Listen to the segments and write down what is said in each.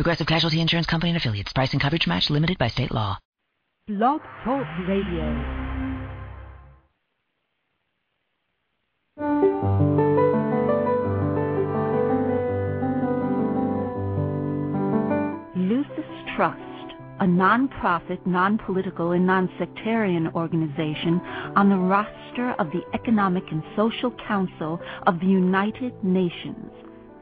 Progressive Casualty Insurance Company and affiliates. Price and coverage match limited by state law. Blog Talk Radio. Lucis Trust, a non-profit, non-political, and non-sectarian organization on the roster of the Economic and Social Council of the United Nations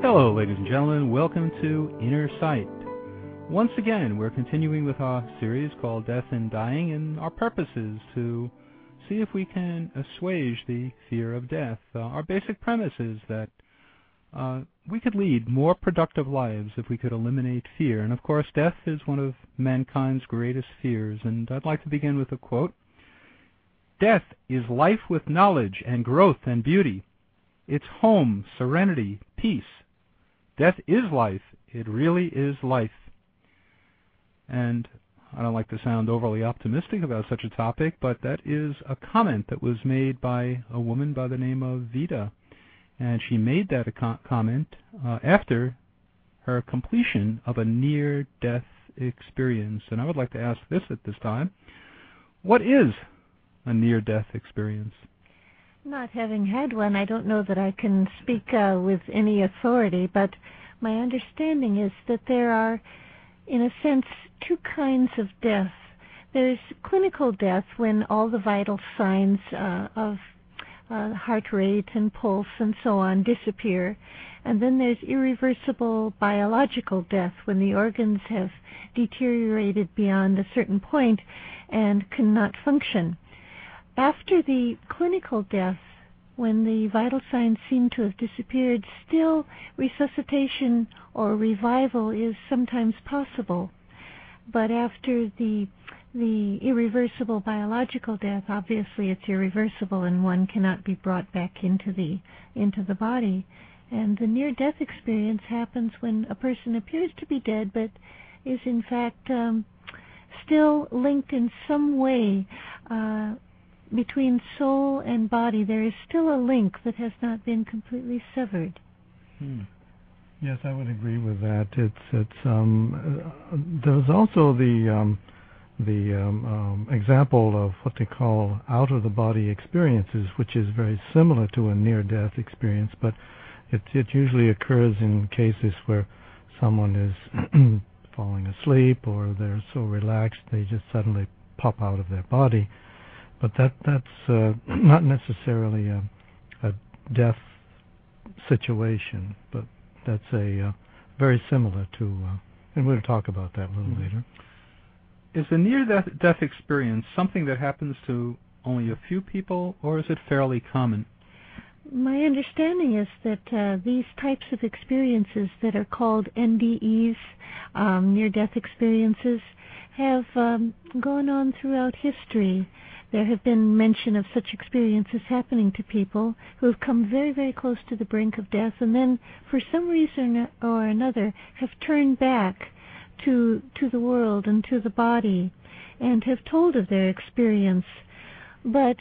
Hello, ladies and gentlemen. Welcome to Inner Sight. Once again, we're continuing with our series called Death and Dying, and our purpose is to see if we can assuage the fear of death. Uh, our basic premise is that uh, we could lead more productive lives if we could eliminate fear. And of course, death is one of mankind's greatest fears. And I'd like to begin with a quote Death is life with knowledge and growth and beauty. It's home, serenity, peace. Death is life. It really is life. And I don't like to sound overly optimistic about such a topic, but that is a comment that was made by a woman by the name of Vida. And she made that comment uh, after her completion of a near death experience. And I would like to ask this at this time What is a near death experience? Not having had one, I don't know that I can speak uh, with any authority, but my understanding is that there are, in a sense, two kinds of death. There's clinical death when all the vital signs uh, of uh, heart rate and pulse and so on disappear. And then there's irreversible biological death when the organs have deteriorated beyond a certain point and cannot function. After the clinical death, when the vital signs seem to have disappeared, still resuscitation or revival is sometimes possible. But after the the irreversible biological death, obviously it's irreversible and one cannot be brought back into the into the body. And the near death experience happens when a person appears to be dead but is in fact um, still linked in some way uh, between soul and body, there is still a link that has not been completely severed. Hmm. Yes, I would agree with that. It's it's um, uh, there's also the um, the um, um, example of what they call out of the body experiences, which is very similar to a near death experience, but it it usually occurs in cases where someone is falling asleep or they're so relaxed they just suddenly pop out of their body but that that's uh, not necessarily a, a death situation, but that's a uh, very similar to, uh, and we'll talk about that a little mm-hmm. later. Is the near-death death experience something that happens to only a few people, or is it fairly common? My understanding is that uh, these types of experiences that are called NDEs, um, near-death experiences, have um, gone on throughout history. There have been mention of such experiences happening to people who have come very, very close to the brink of death and then, for some reason or another, have turned back to to the world and to the body and have told of their experience. But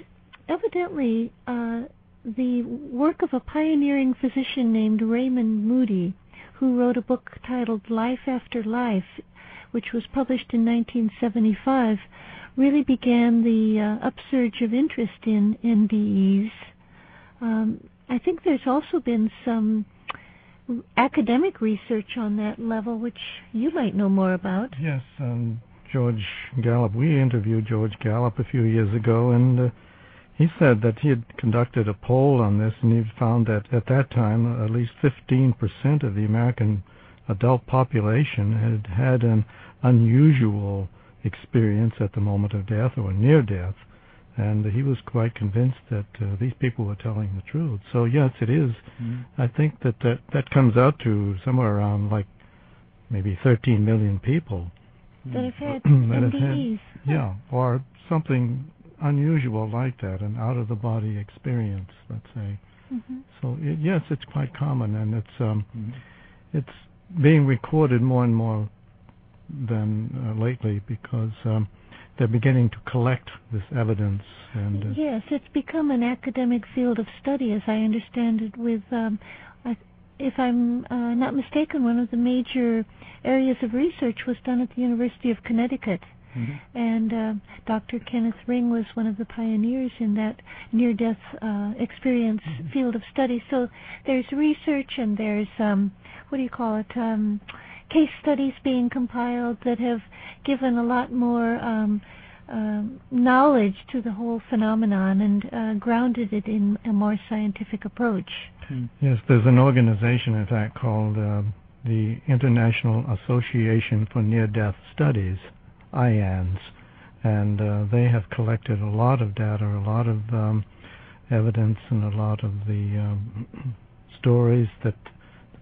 evidently, uh, the work of a pioneering physician named Raymond Moody, who wrote a book titled Life After Life, which was published in 1975, really began the uh, upsurge of interest in NDEs. Um, I think there's also been some academic research on that level, which you might know more about. Yes, um, George Gallup. We interviewed George Gallup a few years ago, and uh, he said that he had conducted a poll on this, and he found that at that time, at least 15% of the American adult population had had an unusual experience at the moment of death or near death. And he was quite convinced that uh, these people were telling the truth. So yes, it is. Mm-hmm. I think that, that that comes out to somewhere around like maybe 13 million people that have had that have had, yeah, or something unusual like that, an out of the body experience, let's say. Mm-hmm. So it, yes, it's quite common, and it's um, mm-hmm. it's being recorded more and more than uh, lately because um, they're beginning to collect this evidence. And uh, yes, it's become an academic field of study, as I understand it. With, um, if I'm uh, not mistaken, one of the major areas of research was done at the University of Connecticut Mm-hmm. And Dr. Kenneth Ring was one of the pioneers in that near death uh, experience mm-hmm. field of study. So there's research and there's, um, what do you call it, um, case studies being compiled that have given a lot more um, uh, knowledge to the whole phenomenon and uh, grounded it in a more scientific approach. Hmm. Yes, there's an organization, in fact, called uh, the International Association for Near Death Studies, IANDS, and uh, they have collected a lot of data, a lot of um, evidence, and a lot of the um, stories that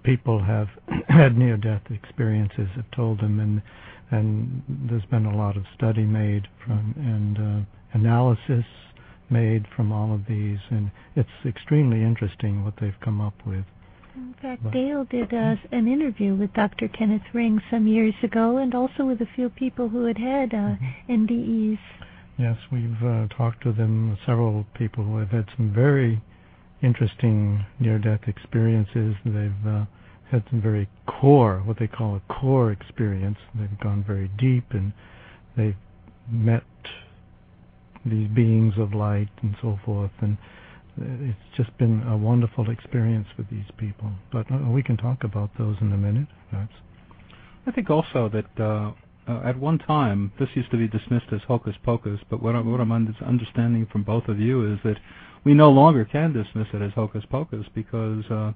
people have had near-death experiences have told them, and and there's been a lot of study made from and uh, analysis made from all of these, and it's extremely interesting what they've come up with. In fact, Dale did uh, an interview with Dr. Kenneth Ring some years ago, and also with a few people who had had uh, mm-hmm. NDEs. Yes, we've uh, talked to them, several people who have had some very interesting near-death experiences. They've uh, had some very core, what they call a core experience. They've gone very deep, and they've met these beings of light and so forth. And it's just been a wonderful experience with these people. But uh, we can talk about those in a minute, perhaps. I think also that uh, uh, at one time this used to be dismissed as hocus pocus, but what, I, what I'm understanding from both of you is that we no longer can dismiss it as hocus pocus because uh,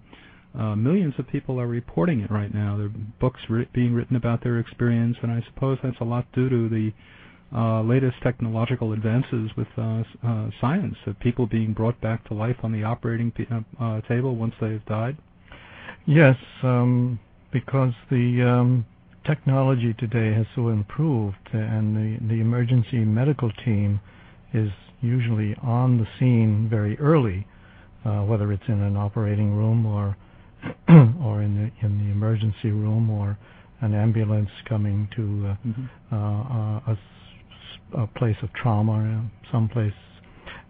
uh, millions of people are reporting it right now. There are books ri- being written about their experience, and I suppose that's a lot due to the uh, latest technological advances with uh, uh, science, of people being brought back to life on the operating p- uh, uh, table once they've died? Yes, um, because the um, technology today has so improved, and the, the emergency medical team is usually on the scene very early, uh, whether it's in an operating room or or in the in the emergency room or an ambulance coming to uh, mm-hmm. uh, a a place of trauma, someplace,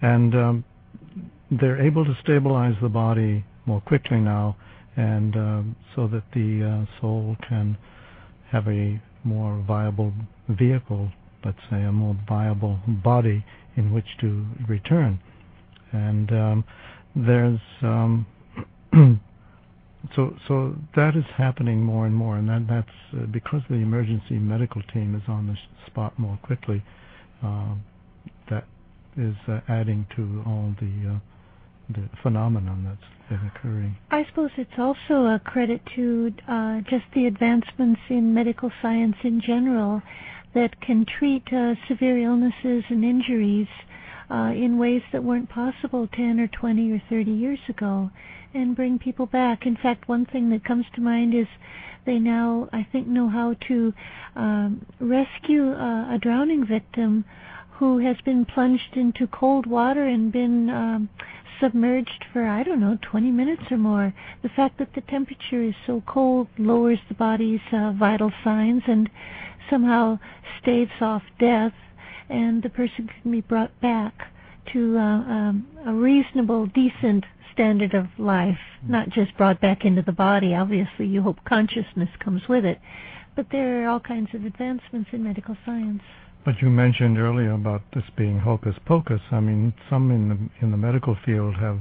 and um, they're able to stabilize the body more quickly now, and um, so that the uh, soul can have a more viable vehicle, let's say, a more viable body in which to return. And um, there's um, so so that is happening more and more, and that that's uh, because the emergency medical team is on the spot more quickly. Uh, that is uh, adding to all the uh, the phenomenon that's been occurring. I suppose it's also a credit to uh, just the advancements in medical science in general that can treat uh, severe illnesses and injuries uh, in ways that weren't possible 10 or 20 or 30 years ago and bring people back. In fact, one thing that comes to mind is they now, I think, know how to um, rescue uh, a drowning victim who has been plunged into cold water and been um, submerged for, I don't know, 20 minutes or more. The fact that the temperature is so cold lowers the body's uh, vital signs and somehow staves off death, and the person can be brought back to uh, um, a reasonable, decent standard of life, not just brought back into the body. Obviously, you hope consciousness comes with it. But there are all kinds of advancements in medical science. But you mentioned earlier about this being hocus pocus. I mean, some in the in the medical field have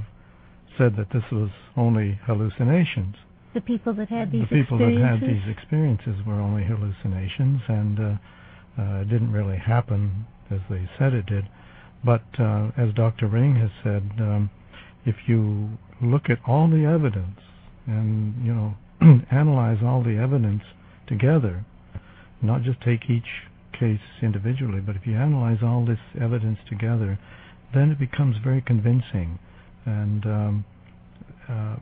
said that this was only hallucinations. The people that had these the people that had these experiences were only hallucinations, and uh, Uh, it didn't really happen as they said it did. But uh, as Dr. Ring has said, um, if you look at all the evidence and you know analyze all the evidence together, not just take each case individually, but if you analyze all this evidence together, then it becomes very convincing, and um, uh,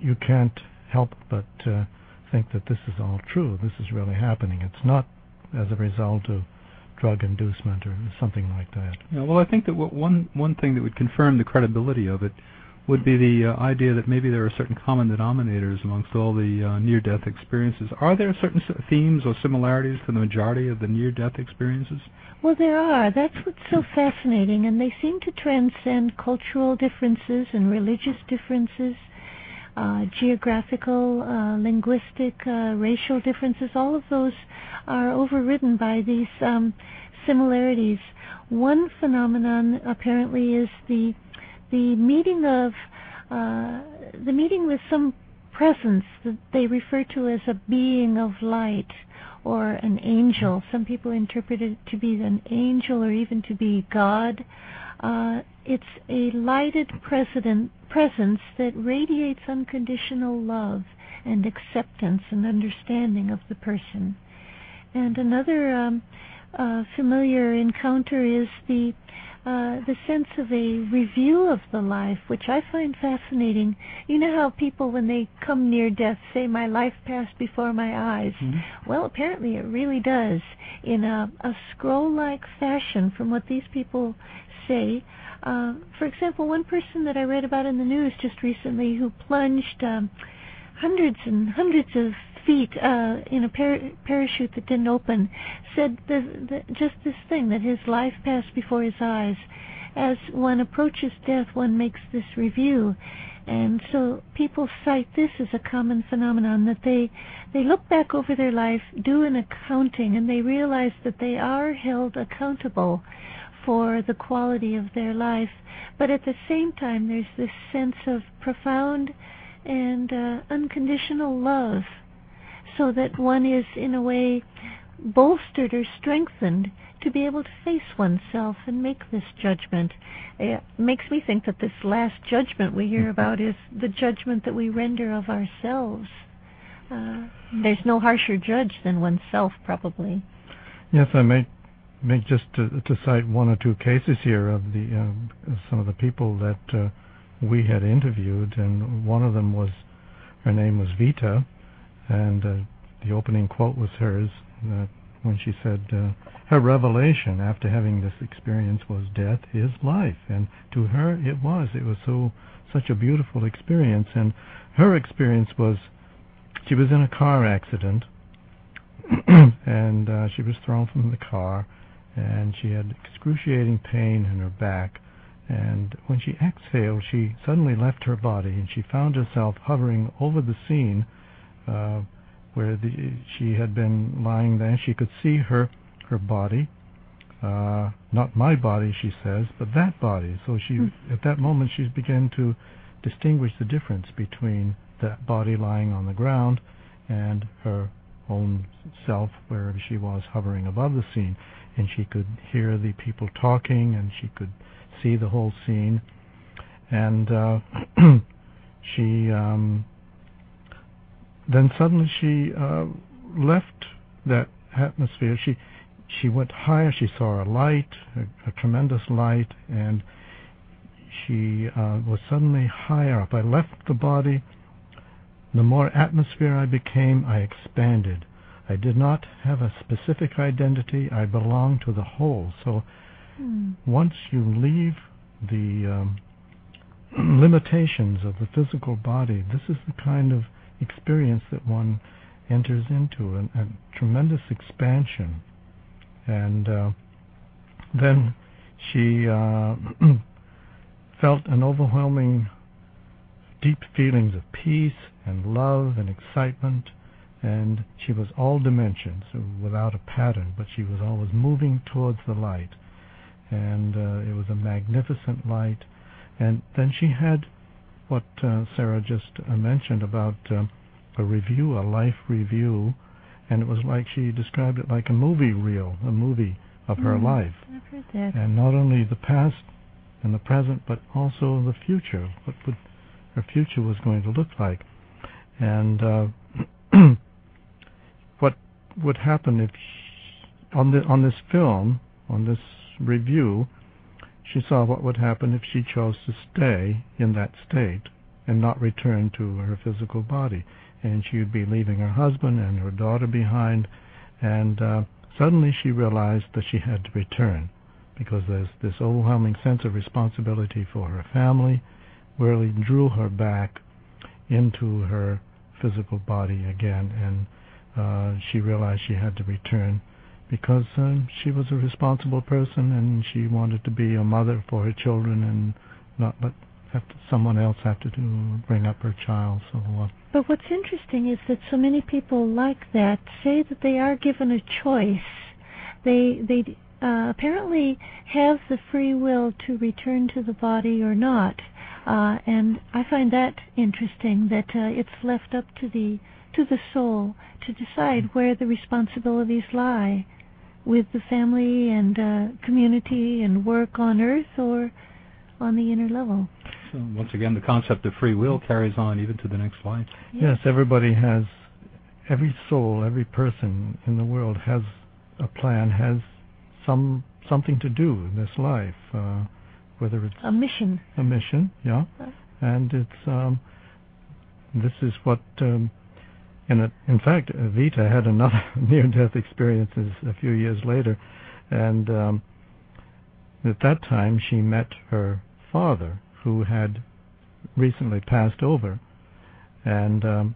you can't help but uh, think that this is all true. This is really happening. It's not as a result of drug inducement or something like that. Yeah, well, I think that one one thing that would confirm the credibility of it would be the uh, idea that maybe there are certain common denominators amongst all the uh, near-death experiences. Are there certain themes or similarities to the majority of the near-death experiences? Well, there are. That's what's so fascinating, and they seem to transcend cultural differences and religious differences geographical, uh, linguistic, uh, racial differences, all of those are overridden by these um, similarities. One phenomenon apparently is the the meeting of uh, the meeting with some presence that they refer to as a being of light or an angel. Some people interpret it to be an angel or even to be God. Uh, it's a lighted president, presence that radiates unconditional love and acceptance and understanding of the person. And another um, uh, familiar encounter is the uh, the sense of a review of the life, which I find fascinating. You know how people, when they come near death, say, "My life passed before my eyes." Mm-hmm. Well, apparently it really does, in a, a scroll-like fashion, from what these people say. Uh, for example, one person that I read about in the news just recently who plunged um, hundreds and hundreds of feet uh, in a par- parachute that didn't open said the, the, just this thing that his life passed before his eyes. As one approaches death, one makes this review. And so people cite this as a common phenomenon that they they look back over their life, do an accounting, and they realize that they are held accountable for the quality of their life. But at the same time, there's this sense of profound and uh, unconditional love, so that one is, in a way, bolstered or strengthened to be able to face oneself and make this judgment. It makes me think that this last judgment we hear about is the judgment that we render of ourselves. Uh, there's no harsher judge than oneself, probably. Yes, I may make just to, cite one or two cases here of the uh, some of the people that uh, we had interviewed, and one of them was her name was Vita, and uh, the opening quote was hers when she said uh, her revelation after having this experience was death is life, and to her it was. It was so such a beautiful experience, and her experience was she was in a car accident. and uh, she was thrown from the car, and she had excruciating pain in her back. And when she exhaled, she suddenly left her body, and she found herself hovering over the scene uh, where the, she had been lying there. She could see her her body, uh, not my body, she says, but that body. So she, mm. at that moment, she began to distinguish the difference between that body lying on the ground and her own self, wherever she was hovering above the scene and she could hear the people talking and she could see the whole scene. And uh, she um, then suddenly she uh, left that atmosphere. She she went higher. She saw a light a, a tremendous light and she uh, was suddenly higher up. I left the body. The more atmosphere i became i expanded I did not have a specific identity. I belonged to the whole. So mm. once you leave the um, limitations of the physical body, this is the kind of experience that one enters into, a, a tremendous expansion. And uh, then she uh, felt an overwhelming, deep feelings of peace and love and excitement and she was all dimensions without a pattern, but she was always moving towards the light, and uh, it was a magnificent light. And then she had what uh, Sarah just uh, mentioned about uh, a review, a life review, and it was like she described it like a movie reel, a movie of her Mm, life, I've heard that. and not only the past and the present, but also the future. What would her future was going to look like, and uh, would happen if she, on the on this film, on this review, she saw what would happen if she chose to stay in that state and not return to her physical body, and she would be leaving her husband and her daughter behind, and uh, suddenly she realized that she had to return because there's this overwhelming sense of responsibility for her family really drew her back into her physical body again and uh, she realized she had to return because uh, she was a responsible person and she wanted to be a mother for her children and not let have to, someone else have to do, bring up her child so uh, But what's interesting is that so many people like that say that they are given a choice. They they uh, apparently have the free will to return to the body or not, uh, and I find that interesting. That uh, it's left up to the to the soul to decide where the responsibilities lie, with the family and uh, community and work on Earth or on the inner level. So once again, the concept of free will carries on even to the next life. Yes, everybody has, every soul, every person in the world has a plan, has some something to do in this life, uh, whether it's A mission. a mission, yeah, and it's um, this is what, um, in a, in fact, Vita had another near-death experience a few years later, and um, at that time she met her father, who had recently passed over, and um,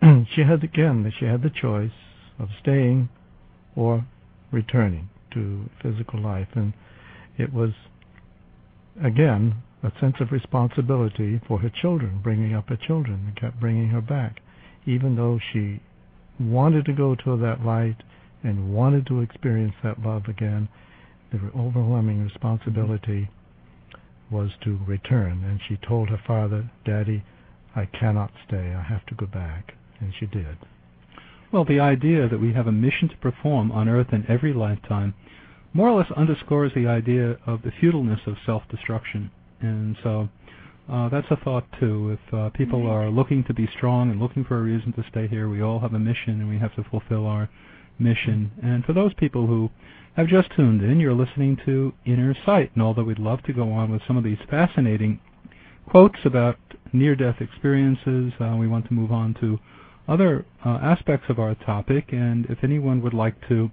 she had again she had the choice of staying or returning to physical life, and it was again a sense of responsibility for her children, bringing up her children, and kept bringing her back, even though she wanted to go to that light and wanted to experience that love again. The overwhelming responsibility was to return, and she told her father, "Daddy, I cannot stay. I have to go back," and she did. Well, the idea that we have a mission to perform on Earth in every lifetime more or less underscores the idea of the futileness of self-destruction. And so uh, that's a thought too. If uh, people are looking to be strong and looking for a reason to stay here, we all have a mission and we have to fulfill our mission. And for those people who have just tuned in, you're listening to Inner Sight. And although we'd love to go on with some of these fascinating quotes about near-death experiences, uh, we want to move on to other uh, aspects of our topic. And if anyone would like to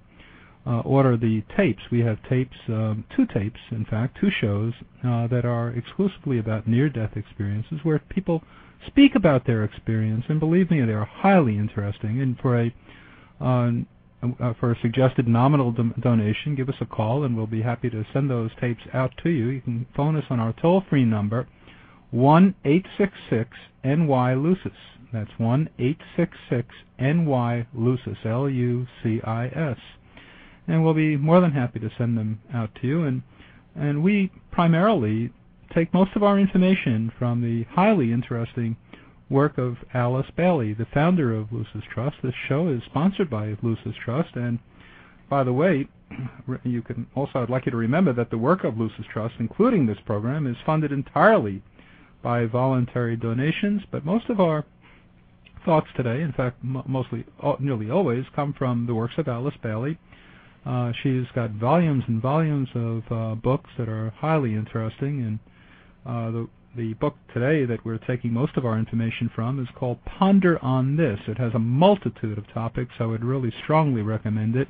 order the tapes. We have tapes, um, two tapes, in fact, two shows uh, that are exclusively about near-death experiences, where people speak about their experience, and believe me, they are highly interesting. And for a uh, uh, for a suggested nominal do- donation, give us a call, and we'll be happy to send those tapes out to you. You can phone us on our toll-free number, one eight six six NY Lucis. That's one eight six six NY Lucis, L U C I S and we'll be more than happy to send them out to you. And and we primarily take most of our information from the highly interesting work of Alice Bailey, the founder of Lucis Trust. This show is sponsored by Lucis Trust, and by the way, you can also I'd like you to remember that the work of Lucis Trust, including this program, is funded entirely by voluntary donations. But most of our thoughts today, in fact, mostly, nearly always, come from the works of Alice Bailey. Uh, she's got volumes and volumes of uh, books that are highly interesting, and uh, the the book today that we're taking most of our information from is called Ponder on This. It has a multitude of topics. I would really strongly recommend it.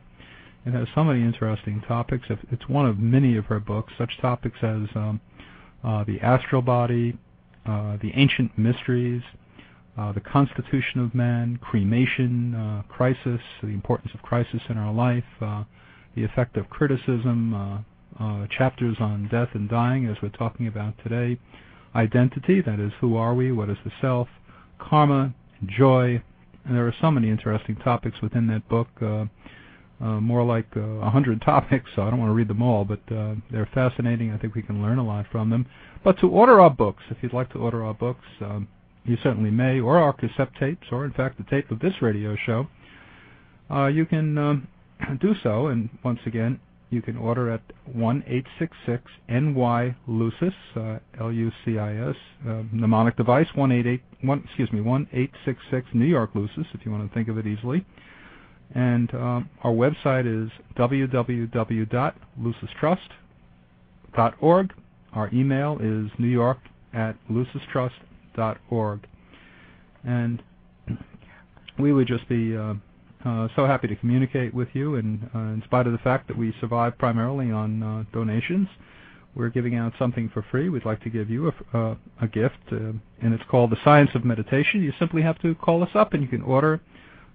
It has so many interesting topics. It's one of many of her books, such topics as um, uh, the astral body, uh, the ancient mysteries, the constitution of man, cremation, uh, crisis, the importance of crisis in our life, uh, the effect of criticism, uh, uh, chapters on death and dying, as we're talking about today, identity, that is, who are we, what is the self, karma, joy, and there are so many interesting topics within that book, uh, uh, more like uh, a uh, hundred topics, so I don't want to read them all, but uh, they're fascinating. I think we can learn a lot from them. But to order our books, if you'd like to order our books, um, you certainly may, or our cassette tapes, or in fact the tape of this radio show, uh, you can um, do so. And once again, you can order at one eight six six NY Lucis uh, L U C I S uh, mnemonic device one eight eight one excuse me one eight six six New York Lucis if you want to think of it easily. And uh, our website is www.lucistrust.org. Our email is newyork at lucistrust.org. And we would just be uh, uh, so happy to communicate with you. And uh, in spite of the fact that we survive primarily on uh, donations, we're giving out something for free. We'd like to give you a, uh, a gift, uh, and it's called The Science of Meditation. You simply have to call us up, and you can order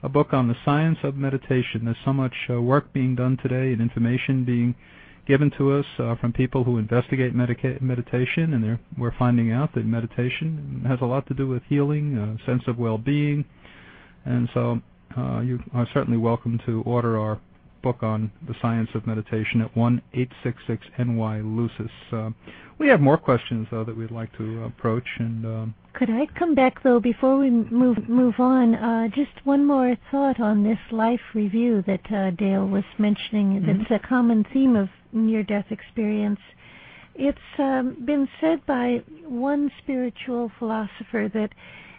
a book on the science of meditation. There's so much uh, work being done today and information being given to us uh, from people who investigate meditation, and we're finding out that meditation has a lot to do with healing, a sense of well-being, and so uh, you are certainly welcome to order our book on the science of meditation at one eight six six NY Lucis. Uh, we have more questions though that we'd like to approach. And um, could I come back though before we move move on? Uh, just one more thought on this life review that uh, Dale was mentioning. Mm-hmm. That's a common theme of near-death experience. It's um, been said by one spiritual philosopher that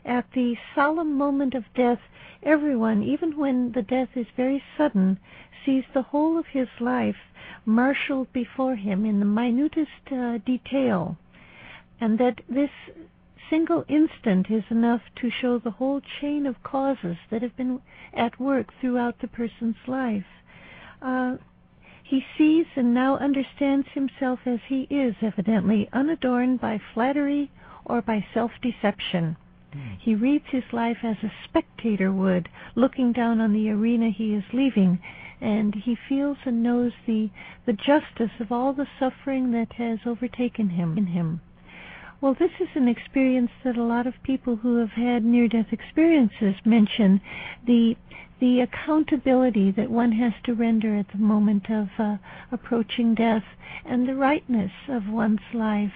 at the solemn moment of death, everyone, even when the death is very sudden, sees the whole of his life marshaled before him in the minutest uh, detail, and that this single instant is enough to show the whole chain of causes that have been at work throughout the person's life. Uh, he sees and now understands himself as he is, evidently, unadorned by flattery or by self deception. He reads his life as a spectator would, looking down on the arena he is leaving, and he feels and knows the, the justice of all the suffering that has overtaken him. Well, this is an experience that a lot of people who have had near-death experiences mention the the accountability that one has to render at the moment of uh, approaching death, and the rightness of one's life,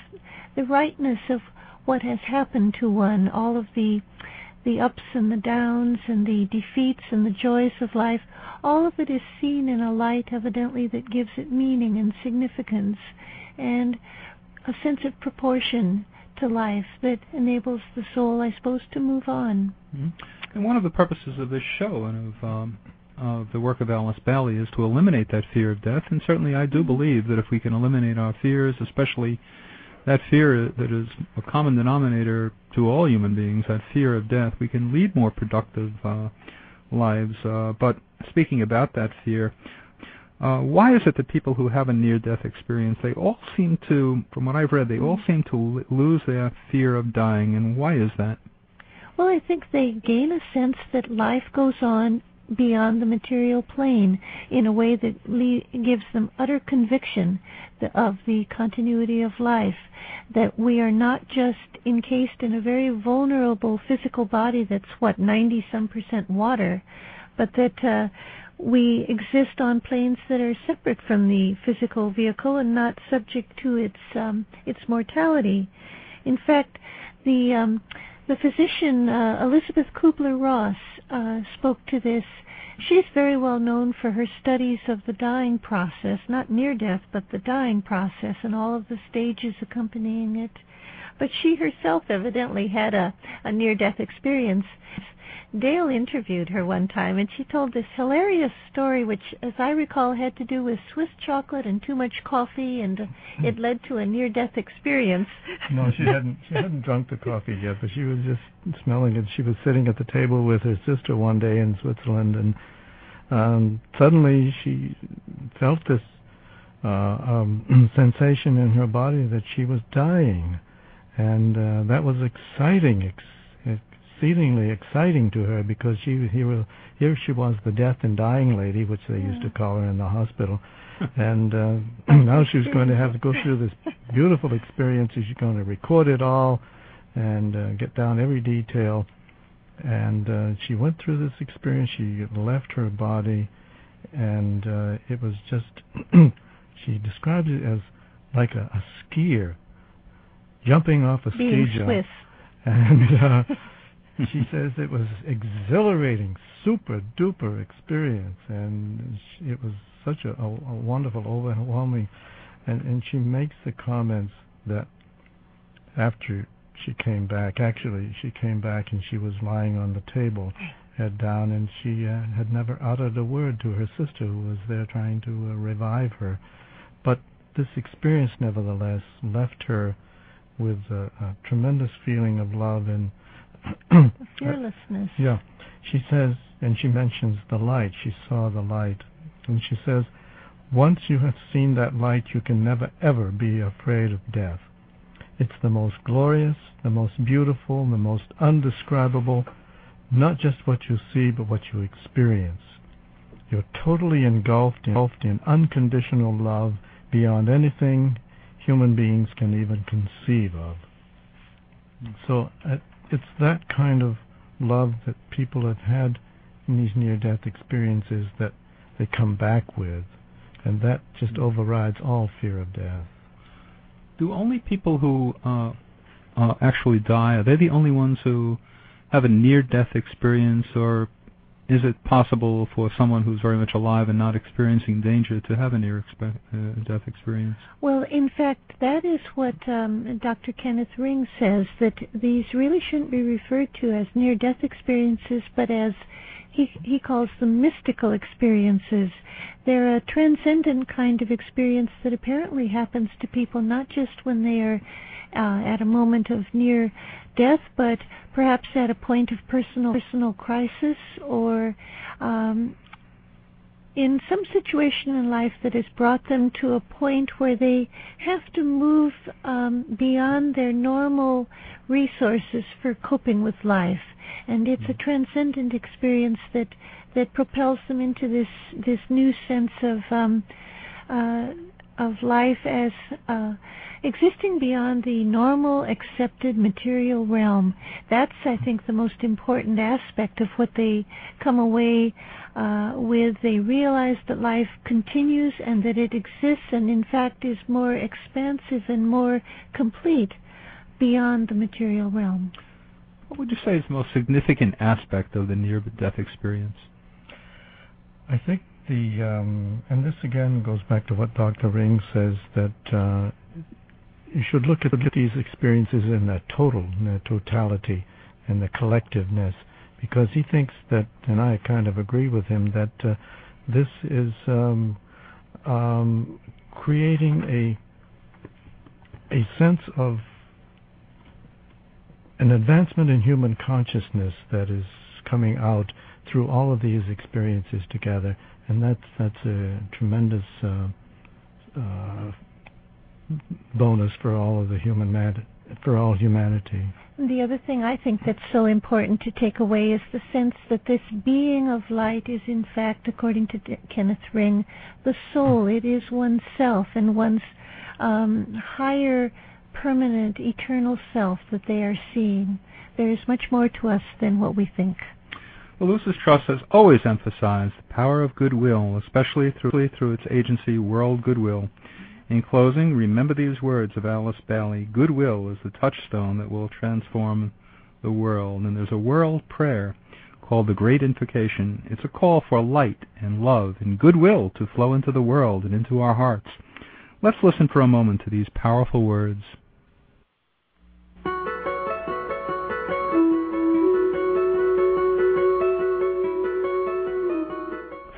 the rightness of what has happened to one, all of the the ups and the downs and the defeats and the joys of life, all of it is seen in a light evidently that gives it meaning and significance and a sense of proportion to life that enables the soul, I suppose, to move on. Mm-hmm. And one of the purposes of this show and of um, of the work of Alice Bailey is to eliminate that fear of death. And certainly, I do mm-hmm. believe that if we can eliminate our fears, especially that fear that is a common denominator to all human beings, that fear of death, we can lead more productive uh, lives. Uh, but speaking about that fear, uh, why is it that people who have a near-death experience, they all seem to, from what I've read, they all seem to lose their fear of dying, and why is that? Well, I think they gain a sense that life goes on beyond the material plane in a way that gives them utter conviction of the continuity of life, that we are not just encased in a very vulnerable physical body that's what 90 some percent water, but that uh, we exist on planes that are separate from the physical vehicle and not subject to its um, its mortality. In fact, the um, the physician uh, Elisabeth Kubler-Ross uh, Uh, spoke to this She's very well known for her studies of the dying process, not near death, but the dying process and all of the stages accompanying it. But she herself evidently had a, a near death experience. Dale interviewed her one time, and she told this hilarious story, which, as I recall, had to do with Swiss chocolate and too much coffee, and it led to a near-death experience. no, she hadn't. She hadn't drunk the coffee yet, but she was just smelling it. She was sitting at the table with her sister one day in Switzerland, and um, suddenly she felt this uh, um, sensation in her body that she was dying, and uh, that was exciting. Ex- exceedingly exciting to her because she here, here she was the death and dying lady, which they used to call her in the hospital, and uh, now she was going to have to go through this beautiful experience. She's going to record it all and uh, get down every detail. And uh, she went through this experience. She left her body, and uh, it was just. she described it as like a, a skier jumping off a Being ski jump. And uh, she says it was exhilarating, super duper experience, and it was such a, a, a wonderful, overwhelming. And, and she makes the comments that after she came back, actually, she came back and she was lying on the table, head down, and she uh, had never uttered a word to her sister who was there trying to uh, revive her. But this experience, nevertheless, left her with a, a tremendous feeling of love and fearlessness. yeah. She says, and she mentions the light. She saw the light. And she says, once you have seen that light, you can never ever be afraid of death. It's the most glorious, the most beautiful, the most undescribable, not just what you see, but what you experience. You're totally engulfed in, engulfed in unconditional love beyond anything human beings can even conceive of. So uh, it's that kind of love that people have had in these near-death experiences that they come back with, and that just overrides all fear of death. Do only people who uh, uh, actually die are they the only ones who have a near-death experience, or is it possible for someone who's very much alive and not experiencing danger to have a near expe- uh, death experience? Well, in fact, that is what um, Dr. Kenneth Ring says that these really shouldn't be referred to as near death experiences, but as he, he calls them mystical experiences. They're a transcendent kind of experience that apparently happens to people not just when they are at a moment of near death, but perhaps at a point of personal personal crisis or um, in some situation in life that has brought them to a point where they have to move um, beyond their normal resources for coping with life, and it's a transcendent experience that that propels them into this this new sense of um, uh, of life as uh, existing beyond the normal accepted material realm. That's, I think, the most important aspect of what they come away uh, with. They realize that life continues and that it exists and, in fact, is more expansive and more complete beyond the material realm. What would you say is the most significant aspect of the near-death experience? I think the, and this again goes back to what Dr. Ring says that uh, you should look at these experiences in their total, in their totality, and the collectiveness, because he thinks that, and I kind of agree with him, that uh, this is um, um, creating a a sense of an advancement in human consciousness that is coming out through all of these experiences together, and that's that's a tremendous uh, uh, bonus for all of the human for all humanity. The other thing I think that's so important to take away is the sense that this being of light is, in fact, according to Kenneth Ring, the soul. It is oneself and one's um, higher, permanent, eternal self that they are seeing. There is much more to us than what we think. The Lucis Trust has always emphasized the power of goodwill, especially through, through its agency, World Goodwill. In closing, remember these words of Alice Bailey Goodwill is the touchstone that will transform the world. And there's a world prayer called the Great Invocation. It's a call for light and love and goodwill to flow into the world and into our hearts. Let's listen for a moment to these powerful words.